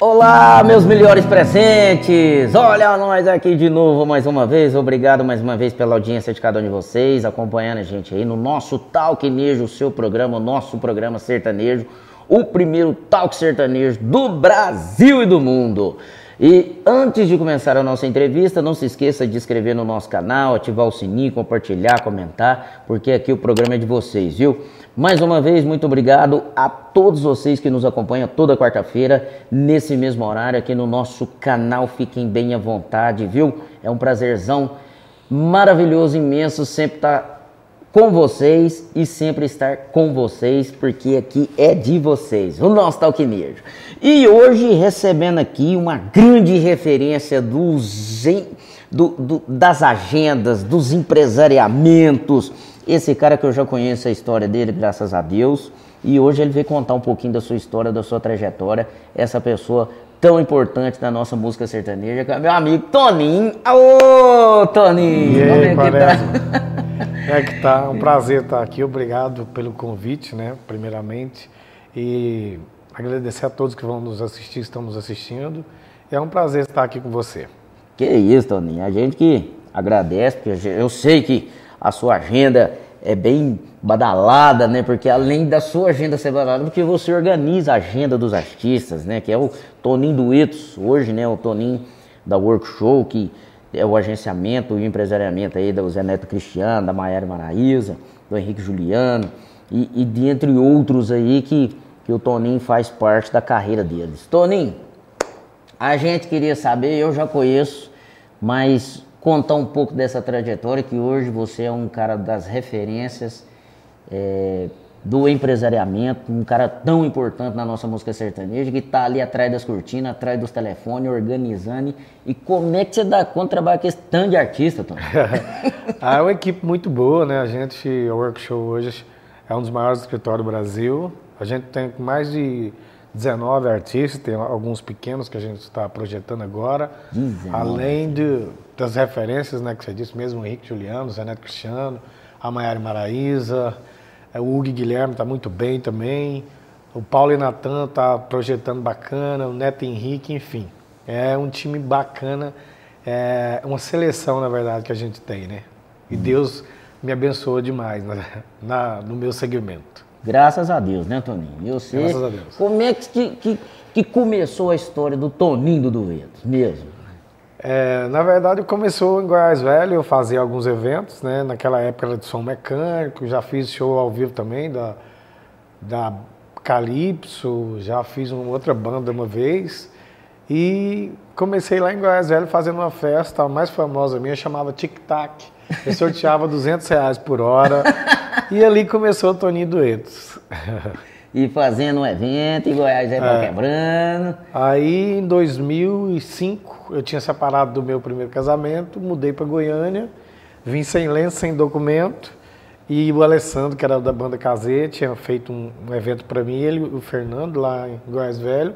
Olá, meus melhores presentes! Olha nós aqui de novo mais uma vez. Obrigado mais uma vez pela audiência de cada um de vocês, acompanhando a gente aí no nosso Talknejo, o seu programa, o nosso programa sertanejo, o primeiro talk sertanejo do Brasil e do mundo. E antes de começar a nossa entrevista, não se esqueça de inscrever no nosso canal, ativar o sininho, compartilhar, comentar, porque aqui o programa é de vocês, viu? Mais uma vez, muito obrigado a todos vocês que nos acompanham toda quarta-feira, nesse mesmo horário, aqui no nosso canal. Fiquem bem à vontade, viu? É um prazerzão maravilhoso, imenso, sempre estar tá com vocês e sempre estar com vocês, porque aqui é de vocês, o nosso Talquinejo. E hoje recebendo aqui uma grande referência dos, do, do, das agendas, dos empresariamentos. Esse cara que eu já conheço a história dele, graças a Deus. E hoje ele veio contar um pouquinho da sua história, da sua trajetória. Essa pessoa tão importante da nossa música sertaneja, que é meu amigo Toninho. Ô, Toninho! E aí, Como é que tá? É que tá, um prazer estar aqui. Obrigado pelo convite, né, primeiramente. E agradecer a todos que vão nos assistir, estão nos assistindo. É um prazer estar aqui com você. Que isso, Toninho. A gente que agradece, porque eu sei que a sua agenda é bem badalada, né? Porque além da sua agenda ser badalada, porque você organiza a agenda dos artistas, né? Que é o Toninho Duetos, hoje, né? O Toninho da Workshow, que é o agenciamento e o empresariamento aí do Zé Neto Cristiano, da Maiara Maraíza, do Henrique Juliano e, e dentre outros aí que que o Toninho faz parte da carreira deles. Toninho, a gente queria saber, eu já conheço, mas contar um pouco dessa trajetória, que hoje você é um cara das referências é, do empresariamento, um cara tão importante na nossa música sertaneja, que está ali atrás das cortinas, atrás dos telefones, organizando. E como é que você dá conta de trabalhar com esse tanto de artista, Toninho? ah, é uma equipe muito boa, né? A gente, o Workshop hoje é um dos maiores escritórios do Brasil. A gente tem mais de 19 artistas, tem alguns pequenos que a gente está projetando agora. 19. Além de, das referências, né, que você disse mesmo, o Henrique Juliano, Zé Neto Cristiano, a Maiara Maraíza, é, o Hugo Guilherme está muito bem também. O Paulo e Natan está projetando bacana, o Neto Henrique, enfim. É um time bacana, é uma seleção, na verdade, que a gente tem, né? E hum. Deus me abençoou demais na, na, no meu segmento. Graças a Deus, né, Toninho? E você, Graças a Deus. Como é que, que, que começou a história do Toninho do Dueto, mesmo? É, na verdade, começou em Goiás Velho, eu fazia alguns eventos, né? Naquela época era de som mecânico, já fiz show ao vivo também da, da Calypso, já fiz uma outra banda uma vez. E comecei lá em Goiás Velho fazendo uma festa, a mais famosa minha chamava Tic Tac. Eu sorteava 200 reais por hora. E ali começou o Toninho Duetos. E fazendo um evento em Goiás, aí é. quebrando. Aí em 2005 eu tinha separado do meu primeiro casamento, mudei para Goiânia, vim sem lenço, sem documento. E o Alessandro, que era da banda Casê, tinha feito um, um evento para mim, ele, o Fernando, lá em Goiás Velho,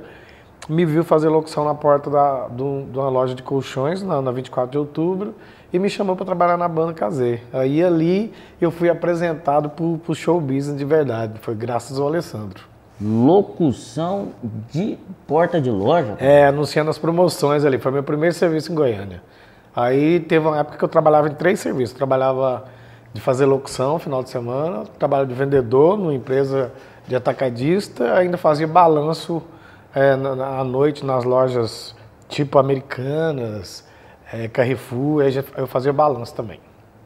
me viu fazer locução na porta da, do, de uma loja de colchões, na, na 24 de outubro e me chamou para trabalhar na banda Casê. Aí ali eu fui apresentado para o show business de verdade, foi graças ao Alessandro. Locução de porta de loja? É, anunciando as promoções ali, foi meu primeiro serviço em Goiânia. Aí teve uma época que eu trabalhava em três serviços, trabalhava de fazer locução final de semana, trabalho de vendedor numa empresa de atacadista, ainda fazia balanço é, na, à noite nas lojas tipo americanas, é, Carrefour, aí eu fazia balanço também.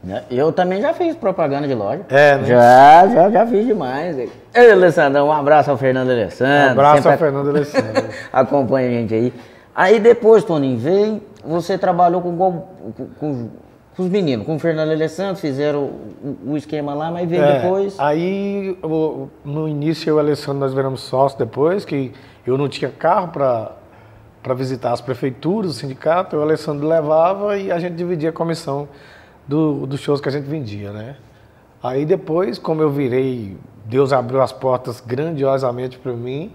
Né? Eu também já fiz propaganda de loja. É, né? Já, já, já fiz demais. Ei, Alessandro, um abraço ao Fernando Alessandro. Um abraço ao Fernando Alessandro. Acompanha a gente aí. Aí depois, Toninho, veio, você trabalhou com, com, com, com os meninos, com o Fernando Alessandro, fizeram o, o esquema lá, mas veio é, depois. Aí, no início, eu e o Alessandro, nós viramos sócios depois, que eu não tinha carro para para visitar as prefeituras, o sindicato, o Alessandro levava e a gente dividia a comissão do, dos shows que a gente vendia, né? Aí depois, como eu virei, Deus abriu as portas grandiosamente para mim,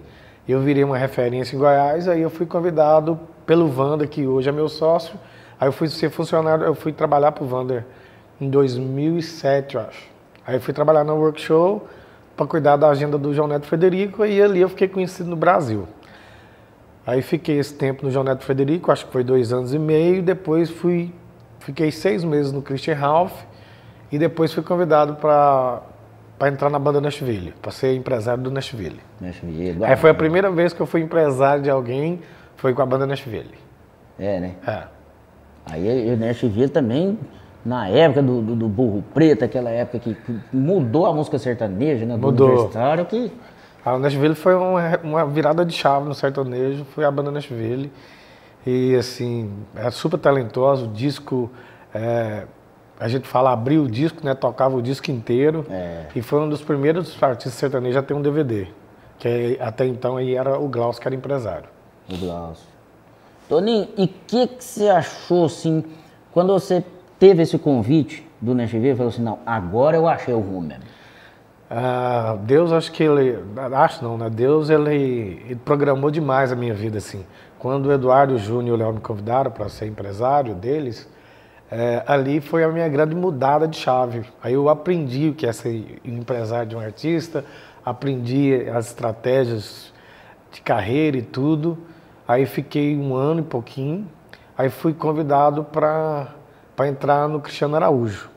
eu virei uma referência em Goiás, aí eu fui convidado pelo Vander, que hoje é meu sócio, aí eu fui ser funcionário, eu fui trabalhar para o Vander em 2007, eu acho. Aí eu fui trabalhar no workshop para cuidar da agenda do João Neto Federico, e ali eu fiquei conhecido no Brasil. Aí fiquei esse tempo no João Neto Frederico, acho que foi dois anos e meio. Depois fui, fiquei seis meses no Christian Ralph e depois fui convidado para para entrar na banda Nashville, para ser empresário do Nashville. Nashville. Aí foi a primeira vez que eu fui empresário de alguém, foi com a banda Nashville. É, né? É. Aí o Nashville também, na época do, do, do Burro Preto, aquela época que, que mudou a música sertaneja, né? Do Mudou. universitário, que A Nashville foi uma, uma virada de chave no sertanejo, foi a banda Nashville. E assim, é super talentoso, o disco, é, a gente fala abriu o disco, né? Tocava o disco inteiro. É. E foi um dos primeiros artistas sertanejos a ter um DVD. Que aí, até então aí era o Glaucio que era empresário. O Glaucio. Toninho, e o que, que você achou, assim, quando você teve esse convite do Nashville, falou assim, não, agora eu achei o rumo mesmo. Ah, Deus, acho que ele. Acho não, né? Deus, ele, ele programou demais a minha vida, assim. Quando o Eduardo Júnior e o Léo me convidaram para ser empresário deles, é, ali foi a minha grande mudada de chave. Aí eu aprendi o que é ser empresário de um artista, aprendi as estratégias de carreira e tudo. Aí fiquei um ano e pouquinho. Aí fui convidado para entrar no Cristiano Araújo.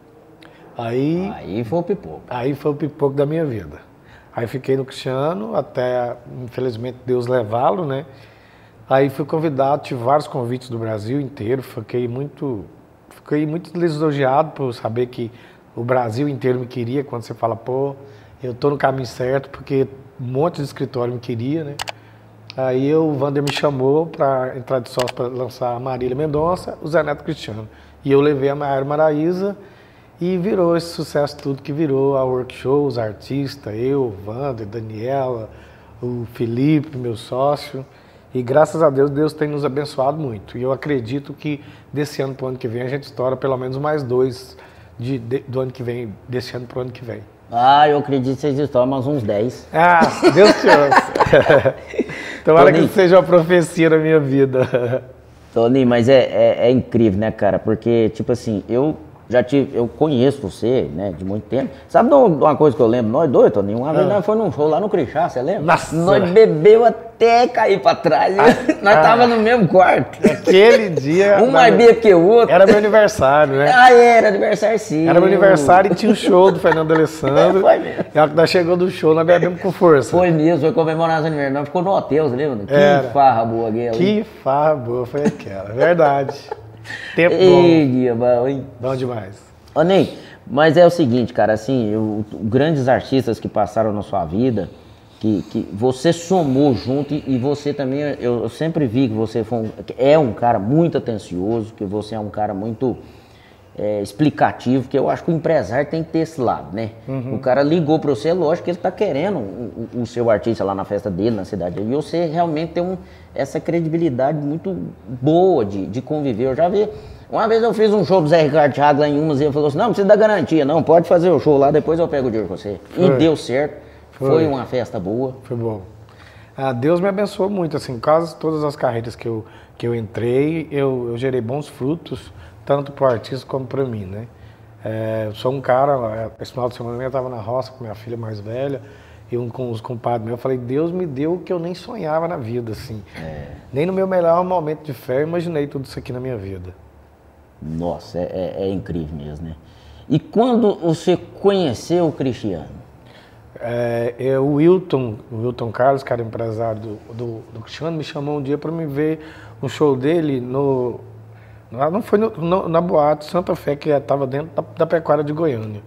Aí. Aí foi o pipoco. Aí foi o pipoco da minha vida. Aí fiquei no Cristiano até, infelizmente, Deus levá-lo, né? Aí fui convidado, tive vários convites do Brasil inteiro, fiquei muito, fiquei muito lisonjeado por saber que o Brasil inteiro me queria, quando você fala, pô, eu tô no caminho certo, porque um monte de escritório me queria, né? Aí o Vander me chamou para entrar de sócio para lançar a Marília Mendonça, o Zé Neto Cristiano. E eu levei a Maiara Maraíza e virou esse sucesso tudo que virou a workshop, os artistas, eu, o Wander, Daniela, o Felipe, meu sócio. E graças a Deus, Deus tem nos abençoado muito. E eu acredito que desse ano para o ano que vem a gente estoura pelo menos mais dois de, de- do ano que vem, desse ano para o ano que vem. Ah, eu acredito que vocês estão mais uns 10. Ah, Deus te ouça. Tomara que Toninho. isso seja uma profecia na minha vida. Toninho, mas é, é, é incrível, né, cara? Porque, tipo assim, eu já tive, eu conheço você, né, de muito tempo. Sabe de um- uma coisa que eu lembro? Nós dois, Toninho, uma vez nós foi num show lá no Crixá, você lembra? Ah. Nossa! Nós bebeu até cair pra trás. nós tava no mesmo quarto. Aquele dia. Um mais bêbado que o outro. Era meu aniversário, né? Ah, era aniversário sim. Era meu aniversário e tinha um show do Fernando Alessandro. Foi mesmo. E a que nós chegou do show, nós bebemos com força. Foi mesmo, foi comemorar os aniversários. Nós ficou no hotel, você lembra? Que farra boa aquela. Que farra boa foi aquela, verdade. Tempo Ei, dia bom, hein? bom, demais. Ô Ney, mas é o seguinte, cara, assim, eu- grandes artistas que passaram na sua vida, que, que você somou junto e, e você também, eu, eu sempre vi que você foi um- é um cara muito atencioso, que você é um cara muito é, explicativo, que eu acho que o empresário tem que ter esse lado, né? O cara ligou pra você, lógico que ele tá querendo o, o- seu artista lá na festa dele, na cidade dele, e você realmente tem um, essa credibilidade muito boa de, de conviver. Eu já vi, uma vez eu fiz um show do Zé Ricardo Thiago lá em Umas e ele falou assim, não, precisa da garantia, não, pode fazer o show lá, depois eu pego o dinheiro com você. E Foi. deu certo, foi. Foi. uma festa boa. Foi bom. Ah, Deus me abençoou muito, assim, quase todas as carreiras que eu, que eu entrei, eu, eu gerei bons frutos, tanto para o artista como para mim, né? É, sou um cara, é, esse final de semana eu estava na roça com minha filha mais velha, e um com os compadres meus, eu falei, Deus me deu o que eu nem sonhava na vida, assim. Nem no meu melhor momento de fé eu imaginei tudo isso aqui na minha vida. Nossa, é, é- é incrível mesmo, né? E quando você conheceu o Cristiano? É, é, o Wilton, o Wilton Carlos, que era empresário do, do, do Cristiano, me chamou um dia para me ver um show dele no. Lá não foi no- no- na boate Santa Fé, que estava dentro da, da pecuária de Goiânia.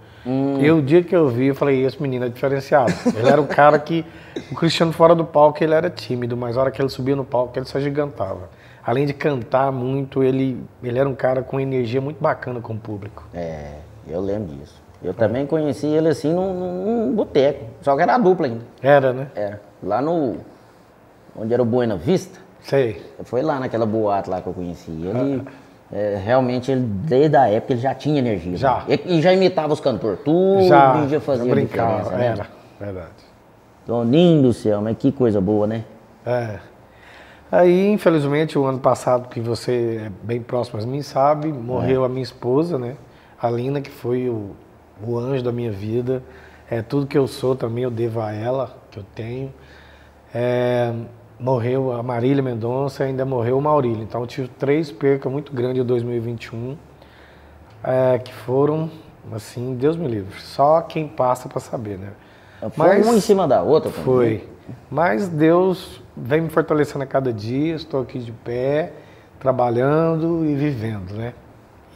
E o dia que eu vi, eu falei, esse menino é diferenciado. Ele era o cara que. O Cristiano fora do palco, ele era tímido, mas a hora que ele subia no palco, ele se agigantava. Além de cantar muito, ele, ele era um cara com energia muito bacana com o público. É, eu lembro disso. Eu também conheci ele assim num, num- boteco, só que era a dupla ainda. Era, né? Era. Lá no. Onde era o Buena Vista. Sei. Foi lá naquela boate lá que eu conheci. Ele. É, realmente, ele, desde a época, ele já tinha energia. Já. né? E, já imitava os cantores, tudo já, já fazia já brincava, diferença, né? era, verdade. Toninho do céu, mas que coisa boa, né? É. Aí, infelizmente, o ano passado, que você é bem próximo a mim, sabe, morreu a minha esposa, né? A Lina, que foi o, o anjo da minha vida. É, tudo que eu sou também eu devo a ela, que eu tenho. É, morreu a Marília Mendonça e ainda morreu o Maurílio. Então eu tive três percas muito grandes em 2021, é, que foram, assim, Deus me livre. Só quem passa para saber, né? Foi Mas, uma em cima da outra também. Foi. Mas Deus vem me fortalecendo a cada dia, estou aqui de pé, trabalhando e vivendo, né?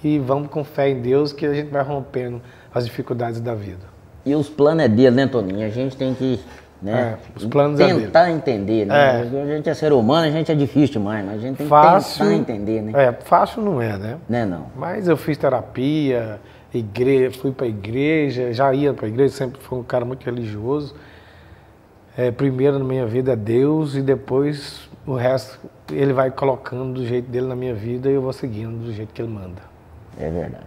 E vamos com fé em Deus que a gente vai rompendo as dificuldades da vida. E os planos é dele, né, Toninho? A gente tem que né? É, os planos é tentar é entender, né? É. A gente é ser humano, a gente é difícil demais, mas a gente tem fácil, que tentar entender, né? É, fácil não é, né? Não é não. Mas eu fiz terapia, igreja, fui para igreja, já ia para igreja, sempre fui um cara muito religioso. É, primeiro na minha vida é Deus e depois o resto ele vai colocando do jeito dele na minha vida e eu vou seguindo do jeito que ele manda. É verdade.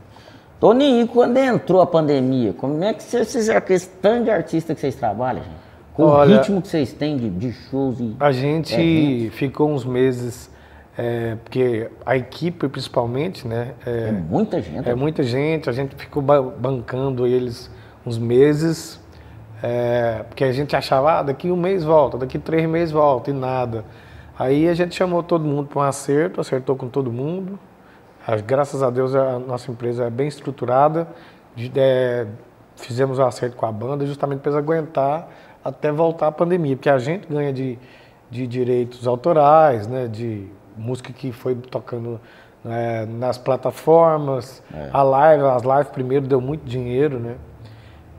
Toninho, e quando entrou a pandemia, como é que vocês fizeram aquele tanto de artista que vocês trabalham, gente? Com Olha, o ritmo que vocês têm de, de shows e. A gente eventos. ficou uns meses, é, porque a equipe principalmente, né? É, é muita gente. É muita gente, a gente ficou bancando eles uns meses, é, porque a gente achava, ah, daqui um mês volta, daqui três meses volta, e nada. Aí a gente chamou todo mundo para um acerto, acertou com todo mundo. Graças a Deus a nossa empresa é bem estruturada. De, é, fizemos o um acerto com a banda justamente para eles aguentar até voltar a pandemia, porque a gente ganha de, de direitos autorais, né, de música que foi tocando né, nas plataformas, é. a live, as lives primeiro deu muito dinheiro, né?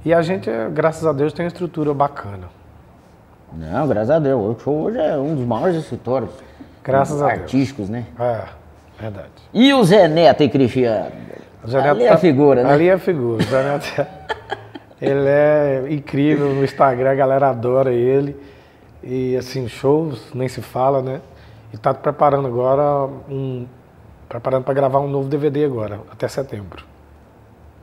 E a gente, graças a Deus, tem uma estrutura bacana. Não, graças a Deus. O show hoje é um dos maiores escritórios graças a artísticos, Deus. né? É, verdade. E o Zé Neto e Cristiano? O Zé Neto ali é a figura, né? Ali é a figura. O Zé Neto é... Ele é incrível no Instagram, a galera adora ele. E assim, shows, nem se fala, né? E tá preparando agora um. Preparando para gravar um novo DVD agora, até setembro.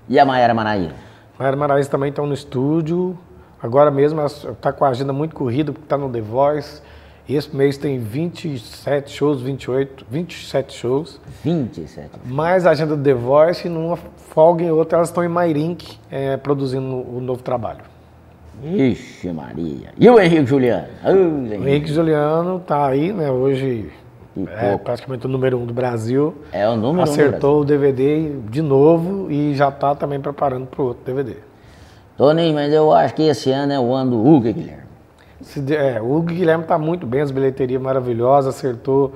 E a Mayara Maraíra? Mayara Maraíra também está no estúdio. Agora mesmo está com a agenda muito corrida, porque está no The Voice. Esse mês tem 27 shows, 28, 27 shows. 27. Mais a agenda do The Voice e numa folga em outra elas estão em Mairink é, produzindo o um novo trabalho. Ixi Maria. E o Henrique Juliano? Oh, o Henrique Juliano está aí, né? Hoje é praticamente o número um do Brasil. É o número Acertou um o DVD de novo e já está também preparando para o outro DVD. Toninho, mas eu acho que esse ano é o ano do Hugo, Guilherme. É, o Guilherme está muito bem, as bilheterias maravilhosas, acertou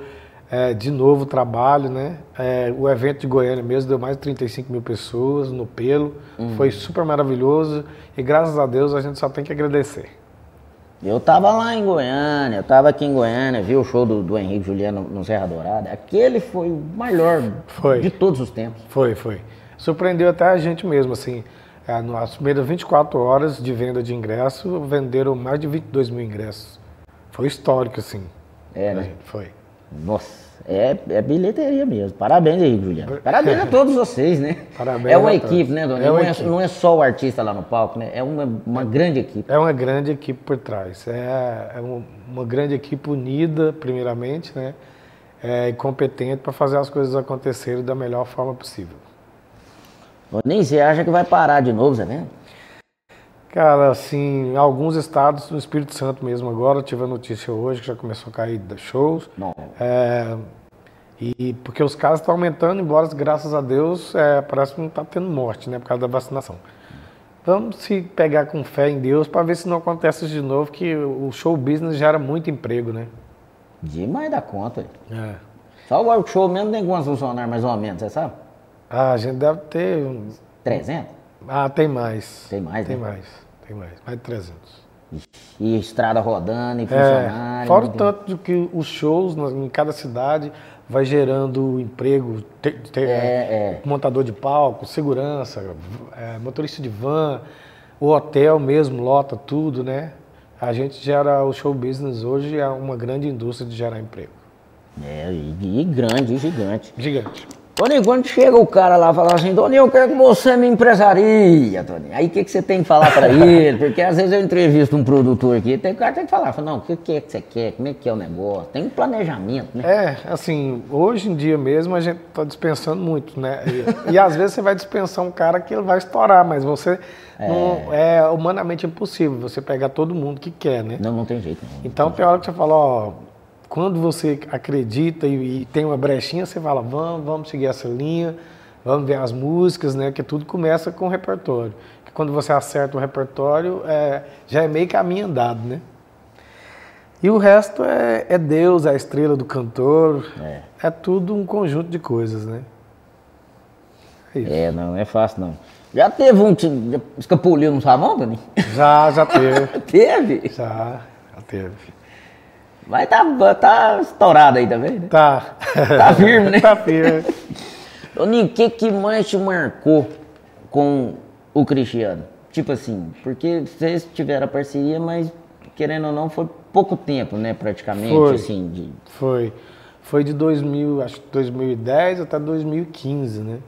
é, de novo o trabalho, né? É, o evento de Goiânia mesmo deu mais de 35 mil pessoas no pelo, uhum. foi super maravilhoso e graças a Deus a gente só tem que agradecer. Eu estava lá em Goiânia, eu estava aqui em Goiânia, vi o show do, do Henrique Juliano no Serra Dourada. Aquele foi o melhor foi. de todos os tempos. Foi, foi. Surpreendeu até a gente mesmo, assim. É, nas primeiras 24 horas de venda de ingresso, venderam mais de 22 mil ingressos. Foi histórico, assim. É, né? Foi. Nossa, é, é bilheteria mesmo. Parabéns aí, Juliano. Parabéns a todos vocês, né? Parabéns é uma equipe, né, Dona? É não, é, não, é, só o artista lá no palco, né? É uma, uma grande equipe. É uma grande equipe por trás. É, é uma, uma grande equipe unida, primeiramente, né? É, e competente para fazer as coisas acontecerem da melhor forma possível. Nem você acha que vai parar de novo, vendo? Cara, assim, alguns estados, no Espírito Santo mesmo agora, tive a notícia hoje que já começou a cair shows. Não. É, e porque os casos estão aumentando, embora, graças a Deus, é, parece que não está tendo morte, né, por causa da vacinação. Vamos se pegar com fé em Deus para ver se não acontece de novo, que o show business gera muito emprego, né? Demais da conta. É. Só o show mesmo tem quantos funcionários mais ou menos, você sabe? Ah, a gente deve ter uns... 300? Ah, tem mais. Tem mais, Tem né? mais, tem mais. Mais de 300. E estrada rodando, e é, funcionário... Fora o tanto de que os shows em cada cidade vai gerando emprego, te, te, é, é. montador de palco, segurança, é, motorista de van, o hotel mesmo lota tudo, né? A gente gera o show business hoje é uma grande indústria de gerar emprego. É, e, e grande, e gigante. Gigante. Toninho, quando chega o cara lá e fala assim, Toninho, eu quero que você me empresaria, Toninho. Aí o que, que você tem que falar para ele? Porque às vezes eu entrevisto um produtor aqui, tem, o cara tem que falar, fala, não, o que, que é que você quer? Como é que é o negócio? Tem um planejamento, né? É, assim, hoje em dia mesmo a gente está dispensando muito, né? E, e, às vezes você vai dispensar um cara que ele vai estourar, mas você é... não é humanamente impossível você pegar todo mundo que quer, né? Não, não tem jeito. Não, então tem hora que você fala, ó quando você acredita e, e, tem uma brechinha, você fala, vamos, vamos seguir essa linha, vamos ver as músicas, né? Que tudo começa com o repertório. Que quando você acerta o repertório, é, já é meio caminho andado, né? E o resto é, é Deus, é a estrela do cantor, é. é. tudo um conjunto de coisas, né? É, é não é fácil não. Já teve um escapuliu no sabão, Dani? Já, já teve. teve? Já, já teve. Mas tá, tá estourado aí também, né? Tá. Tá firme, né? tá firme. Toninho, o que, que mais te marcou com o Cristiano? Tipo assim, porque vocês tiveram a parceria, mas querendo ou não, foi pouco tempo, né, praticamente, foi, assim. De... Foi. Foi de 2000, acho que 2010 até 2015, né?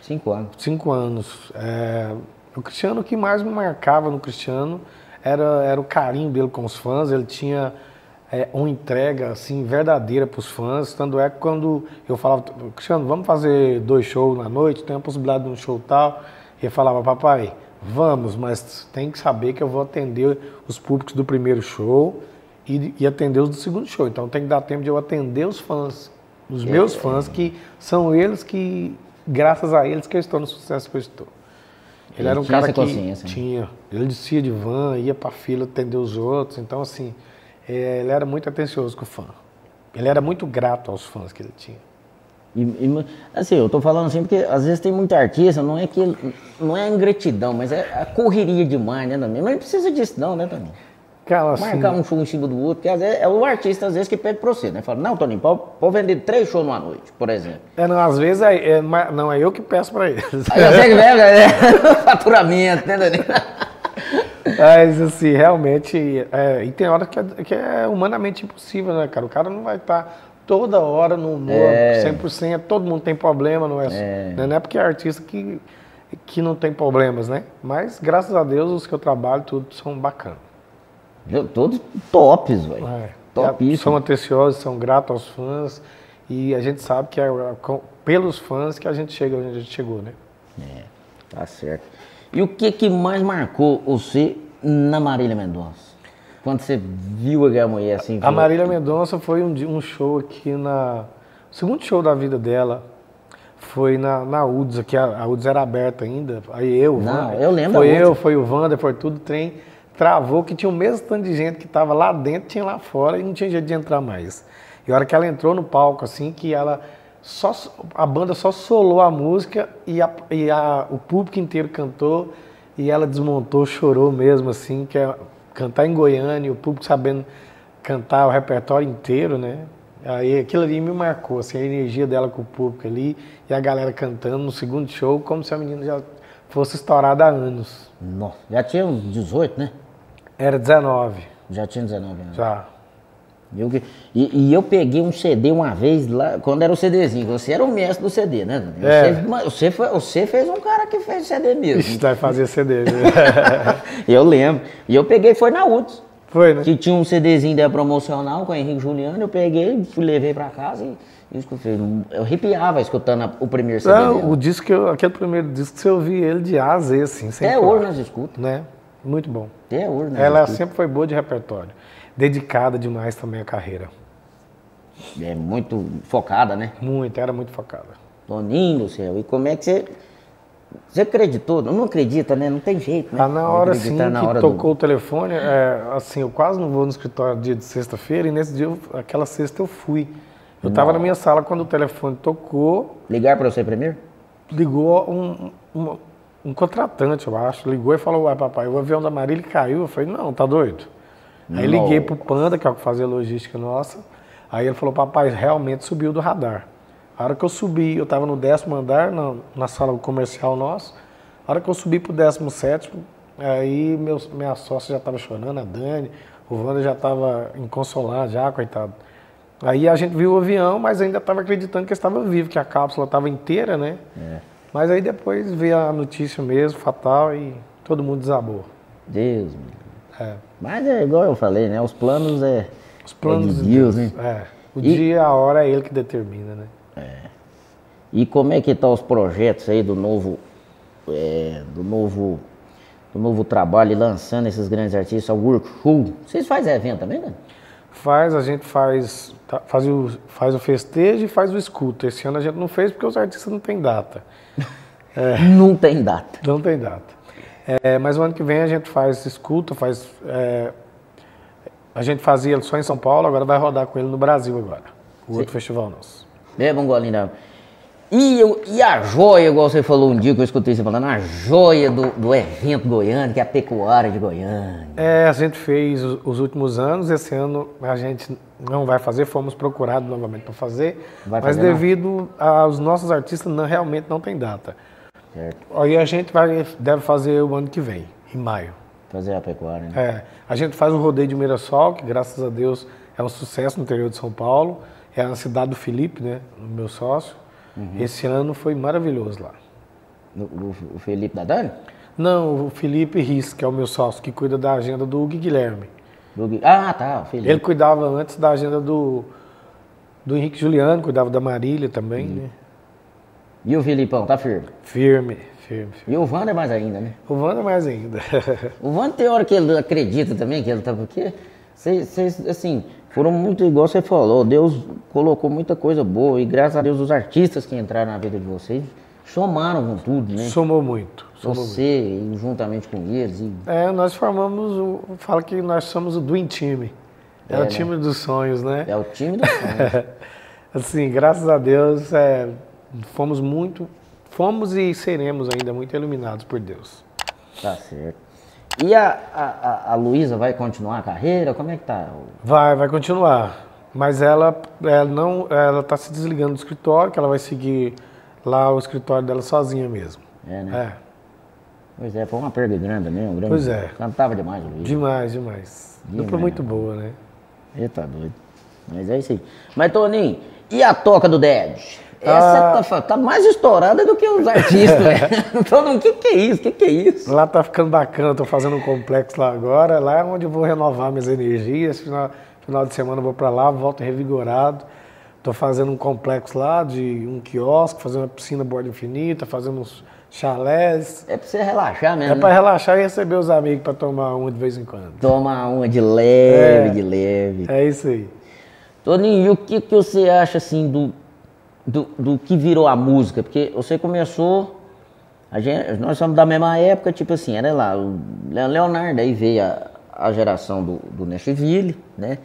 Cinco anos. Cinco anos. É, o Cristiano, o que mais me marcava no Cristiano era, era o carinho dele com os fãs. Ele tinha é, uma entrega assim verdadeira para os fãs. Tanto é que quando eu falava, Cristiano, vamos fazer dois shows na noite, tem a possibilidade de um show tal. E ele falava, papai, vamos, mas tem que saber que eu vou atender os públicos do primeiro show e, e atender os do segundo show. Então tem que dar tempo de eu atender os fãs, os é, meus fãs, que são eles que, graças a eles, que eu estou no sucesso que eu estou. Ele, ele era um cara que né? tinha, ele descia de van, ia para fila atender os outros. Então assim, é, ele era muito atencioso com o fã. Ele era muito grato aos fãs que ele tinha. E, e, assim, eu tô falando assim porque às vezes tem muita artista, não é que não é ingratidão, mas é a correria demais, né, também. Mas não precisa disso não, né, também. Cara, assim, Marcar um show em cima do outro, porque às vezes é o artista às vezes que pede pra você, né? Fala, não, Toninho, pode, pode vender três shows numa noite, por exemplo. É, não, às vezes é, é não, é eu que peço pra eles. Aí você que pega, né? Faturamento, né, Toninho? Mas, assim, realmente, é, e tem hora que é, que é, humanamente impossível, né, cara? O cara não vai estar tá toda hora no humor, é. 100%, todo mundo tem problema, não é, é. Né? Não é porque é artista que, que não tem problemas, né? Mas, graças a Deus, os que eu trabalho, tudo são bacanas. Todos tops, velho. É. Topíssimo. São atenciosos, são gratos aos fãs, e a gente sabe que é, é pelos fãs que a gente chega onde a gente chegou, né? É, tá certo. E o que, que mais marcou você na Marília Mendonça? Quando você viu a mulher assim? A Marília Mendonça foi um, um show aqui na. O segundo show da vida dela foi na, na UDS, aqui a, a UDS era aberta ainda. Aí eu, Não, eu lembro. Foi eu, foi o Wander, foi tudo, trem travou, que tinha o mesmo tanto de gente que estava lá dentro, tinha lá fora e não tinha jeito de entrar mais. E a hora que ela entrou no palco, assim, que ela só a banda só solou a música e, a, e a, o público inteiro cantou e ela desmontou, chorou mesmo assim, que é cantar em Goiânia, o público sabendo cantar o repertório inteiro, né? Aí aquilo ali me marcou, assim, a energia dela com o público ali e a galera cantando no segundo show, como se a menina já fosse estourada há anos. Nossa, já tinha uns 18, né? Era 19. Já tinha 19 anos. Já. Eu, e, e, eu peguei um CD uma vez lá, quando era o CDzinho. Você era o mestre do CD, né? É. Você, você, foi, você fez um cara que fez CD mesmo. Ixi, vai fazer CD. Eu lembro. E eu peguei, foi na UTS. Foi, né? Que tinha um CDzinho da promocional com o Henrique Juliano. Eu peguei, fui, levei pra casa e, e escutei. Eu arrepiava escutando o primeiro CD. Não, o disco que eu, aquele primeiro disco que você ouvia ele de A a Z, assim. Até hoje nós escutamos. Né? Muito bom. Até hoje, né? Ela sempre foi boa de repertório dedicada demais também à carreira. É muito focada, né? Muito, era muito focada. Toninho do céu, e como é que você. Você acreditou? Não acredita, né? Não tem jeito, né? Ah, na hora sim na que hora tocou do... o telefone, é, assim, eu quase não vou no escritório dia de sexta-feira e nesse dia, eu, aquela sexta eu fui. Eu estava na minha sala quando o telefone tocou. Ligar para você primeiro? Ligou um, um, um, contratante, eu acho. Ligou e falou, uai papai, o avião da Marília caiu. Eu falei, não, tá doido. Aí liguei pro Panda, que é o que fazia logística nossa. Aí ele falou, papai, realmente subiu do radar. A hora que eu subi, eu estava no décimo andar, na, na sala comercial nossa. A hora que eu subi pro décimo sétimo, aí meus, minha sócia já estava chorando, a Dani, o Wander já estava inconsolado já, coitado. Aí a gente viu o avião, mas ainda estava acreditando que estava vivo, que a cápsula estava inteira, né? É. Mas aí depois veio a notícia mesmo, fatal, e todo mundo desabou. Deus, meu é. Mas é igual eu falei, né? Os planos é, Os planos é de Deus, né? É. O e, dia, a hora é ele que determina, né? É. E como é que estão tá os projetos aí do novo, é, do novo, do novo trabalho, lançando esses grandes artistas, o workshop? Vocês fazem evento também, né? Faz, a gente faz, tá, faz, o, faz o festejo e faz o escuta. Esse ano a gente não fez porque os artistas não têm data. É, não tem data. Não tem data. É, mas o ano que vem a gente faz escuta, faz. É, a gente fazia só em São Paulo, agora vai rodar com ele no Brasil agora. O Sim. outro festival nosso. Beba um golinho da. E, eu, e a joia, igual você falou um dia que eu escutei você falando, a joia do, do evento goiano, que é a pecuária de Goiânia. É, a gente fez os, os últimos anos, esse ano a gente não vai fazer, fomos procurados novamente para fazer, vai mas devido não? aos nossos artistas não, realmente não tem data. Certo. Aí a gente vai, deve fazer o ano que vem, em maio. Fazer a pecuária, né? É, a gente faz o rodeio de Mirassol, que graças a Deus é um sucesso no interior de São Paulo, é na cidade do Felipe, né, meu sócio. Uhum. Esse ano foi maravilhoso lá. O, o, Felipe Dadani? Não, o Felipe Riz, que é o meu sócio, que cuida da agenda do Guilherme. Do... Ah, tá, Felipe. Ele cuidava antes da agenda do, do Henrique Juliano, cuidava da Marília também, uhum. né? E o Filipão, tá firme? Firme, firme. firme. E o Wander mais ainda, né? O Wander mais ainda. o Wander tem hora que ele acredita também que ele tá... Porque, vocês, assim, foram muito igual você falou, Deus colocou muita coisa boa e graças a Deus os artistas que entraram na vida de vocês somaram com tudo, né? Somou muito. Somou você muito. juntamente com eles. E... É, nós formamos, o, fala que nós somos o Dream Team. É, é o né? time dos sonhos, né? É o time dos sonhos. assim, graças a Deus, é, fomos muito, fomos e seremos ainda muito iluminados por Deus. Tá certo. E a, a, a Luísa vai continuar a carreira? Como é que tá? Vai, vai continuar. Mas ela, ela não, ela está se desligando do escritório, que ela vai seguir lá o escritório dela sozinha mesmo. É, né? É. Pois é, foi uma perda grande? Um grande... Pois é. Cantava demais, Luísa. Demais, demais. demais. Dupla muito boa, né? Eita, doido. Mas é isso aí. Mas, Toninho, e a toca do Ded? Essa ah, tá, tá, mais estourada do que os artistas, velho. Todo mundo, o que, que é isso? O que, que é isso? Lá tá ficando bacana, tô fazendo um complexo lá agora. Lá é onde eu vou renovar minhas energias. Final, final de semana eu vou para lá, volto revigorado. Tô fazendo um complexo lá de um quiosque, fazendo uma piscina borda infinita, fazendo uns chalés. É pra você relaxar mesmo. É né? pra relaxar e receber os amigos pra tomar uma de vez em quando. Tomar uma de leve, é, de leve. É isso aí. Toninho, e o que, que você acha assim do do, do que virou a música, porque você começou, a gente, nós somos da mesma época, tipo assim, era lá, o Leonardo, aí veio a, a geração do, do Nashville, né?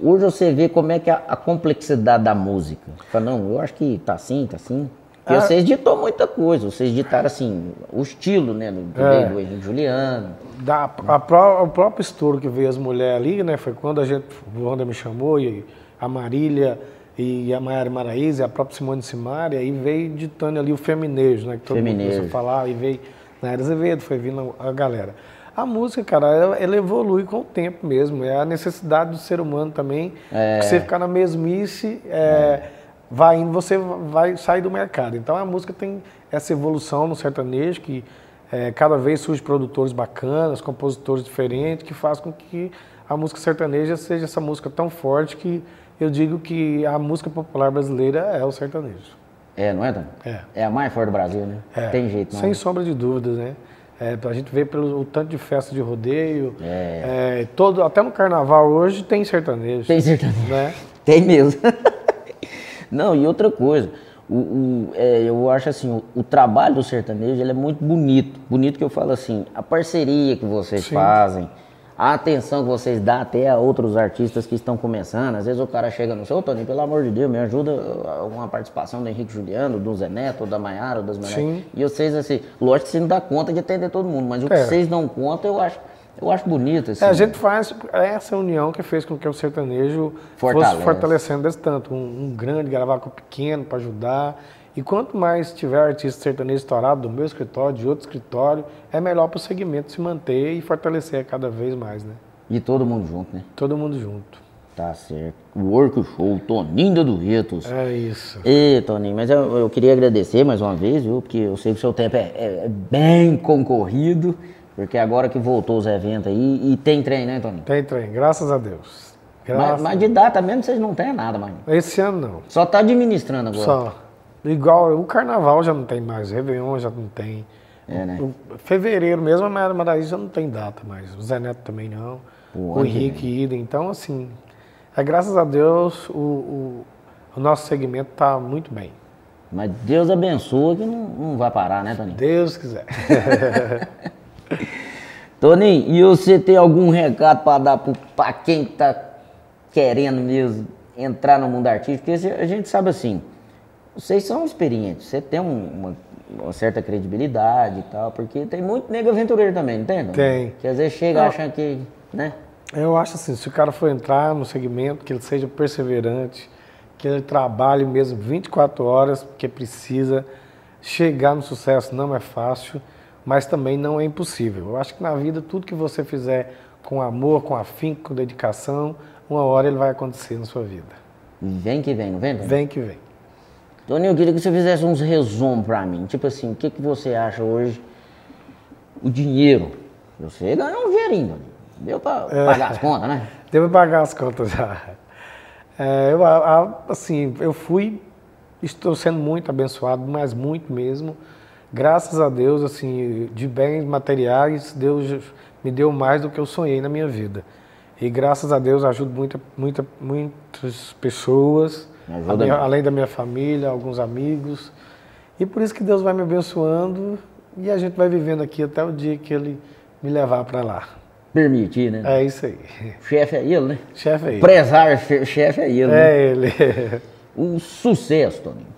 Hoje você vê como é que é a, a complexidade da música. Fala, não, eu acho que tá assim, tá assim. Porque ah. vocês ditou muita coisa, vocês ditaram assim, o estilo, né? Do, é. do Henrique Juliano. Da, a, a, o próprio estouro que veio as mulheres ali, né? Foi quando a gente, o Wanda me chamou e a Marília e a Maiara Maraíza, a própria Simone Simaria, e veio ditando ali o feminejo, né? Que todo feminejo. mundo começou a falar, e veio na Era Azevedo, foi vindo a galera. A música, cara, ela, ela, evolui com o tempo mesmo. É a necessidade do ser humano também. É. Que você ficar na mesmice, é, é. vai indo, você vai sair do mercado. Então a música tem essa evolução no sertanejo, que é, cada vez surgem produtores bacanas, compositores diferentes, que faz com que a música sertaneja seja essa música tão forte que eu digo que a música popular brasileira é o sertanejo. É, não é, Dan? É. É a mais forte do Brasil, né? É. Tem jeito, não Sem é? sombra de dúvidas, né? É, a gente vê pelo o tanto de festa de rodeio. É. é. todo, até no carnaval hoje tem sertanejo. Tem sertanejo. Né? Tem mesmo. não, e outra coisa. O, o é, eu acho assim, o, o, trabalho do sertanejo ele é muito bonito. Bonito que eu falo assim, a parceria que vocês Sim. fazem a atenção que vocês dão até a outros artistas que estão começando. Às vezes o cara chega no seu, Tony, pelo amor de Deus, me ajuda uma participação do Henrique Juliano, do Zé Neto, da Maiara, das mulheres. E vocês, assim, lógico que você não dá conta de atender todo mundo, mas o que é. vocês dão conta, eu acho. Eu acho bonito. Assim. É, a gente faz essa união que fez com que o sertanejo Fortalece. fosse fortalecendo desse tanto. Um, um grande gravar com o pequeno para ajudar. E quanto mais tiver artista sertanejo estourado do meu escritório, de outro escritório, é melhor para o segmento se manter e fortalecer cada vez mais, né? E todo mundo junto, né? Todo mundo junto. Tá certo. Work Show, Toninho da Duetos. É isso. E, Toninho, mas eu, eu, queria agradecer mais uma vez, viu? Porque eu sei que o seu tempo é, é, é bem concorrido, porque agora que voltou os eventos aí, e tem trem, né, Toninho? Tem trem, graças a Deus. Graças mas, mas de data mesmo vocês não têm nada, mano. Esse ano não. Só tá administrando agora. Só. Igual o carnaval já não tem mais, Réveillon já não tem. É, né? O, fevereiro mesmo, a Maraíza já não tem data mais. O Zé Neto também não. Pô, o Henrique idem. Então, assim, É, graças a Deus, o, o, o nosso segmento está muito bem. Mas Deus abençoa que não, não vai parar, né, Toninho? Deus quiser. Toninho, e você tem algum recado para dar para quem está querendo mesmo entrar no mundo artístico? Porque a gente sabe assim, vocês são experientes, você tem uma, uma, certa credibilidade e tal, porque tem muito nego aventureiro também, não tem? Tem. Que às vezes chega achando que, né? Eu acho assim, se o cara for entrar no segmento, que ele seja perseverante, que ele trabalhe mesmo 24 horas, porque precisa chegar no sucesso não é fácil, mas também não é impossível. Eu acho que na vida tudo que você fizer com amor, com afinco, com dedicação, uma hora ele vai acontecer na sua vida. Vem que vem, não vem? Vem que vem. Toninho, eu queria que você fizesse uns resumos para mim. Tipo assim, o que, que você acha hoje o dinheiro? Você ganhou um dinheirinho, deu para é, pagar as contas, né? Deu para pagar as contas já. É, eu, assim, eu fui, estou sendo muito abençoado, mas muito mesmo. Graças a Deus, assim, de bens materiais, Deus me deu mais do que eu sonhei na minha vida. E graças a Deus ajudo muita, muita, muitas pessoas, minha, além da minha família, alguns amigos. E por isso que Deus vai me abençoando e a gente vai vivendo aqui até o dia que Ele me levar para lá. Permitir, né? É isso aí. Chefe é ele, né? Chefe é ele. Prezar chefe é ele. É né? ele. O sucesso, Toninho.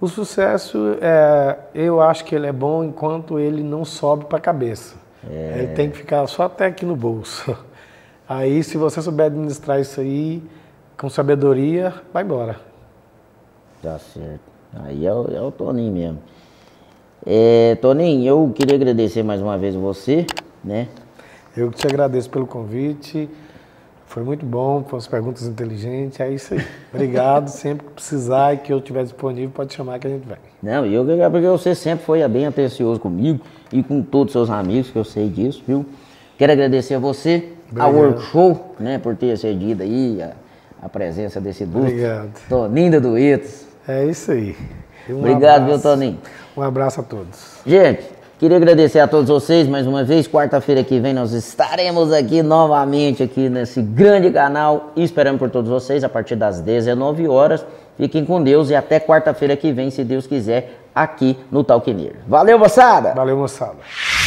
O sucesso, é, eu acho que ele é bom enquanto ele não sobe para a cabeça. É. Ele tem que ficar só até aqui no bolso. Aí, se você souber administrar isso aí com sabedoria, vai embora. Tá certo. Aí é o, é o Toninho mesmo. É, Toninho, eu queria agradecer mais uma vez você, né? Eu te agradeço pelo convite. Foi muito bom, foram as perguntas inteligentes. É isso aí. Obrigado. sempre que precisar e que eu estiver disponível, pode chamar que a gente vai. Não, e eu porque você sempre foi bem atencioso comigo e com todos os seus amigos, que eu sei disso, viu? Quero agradecer a você, Obrigado. a Workshow, né, por ter cedido aí a, a presença desse duplo. Obrigado. Toninho do Itos. É isso aí. Um Obrigado, abraço. meu Toninho. Um abraço a todos. Gente, queria agradecer a todos vocês mais uma vez. Quarta-feira que vem nós estaremos aqui novamente aqui nesse grande canal. Esperamos por todos vocês a partir das 19 horas. Fiquem com Deus e até quarta-feira que vem, se Deus quiser, aqui no Talk Valeu, moçada! Valeu, moçada!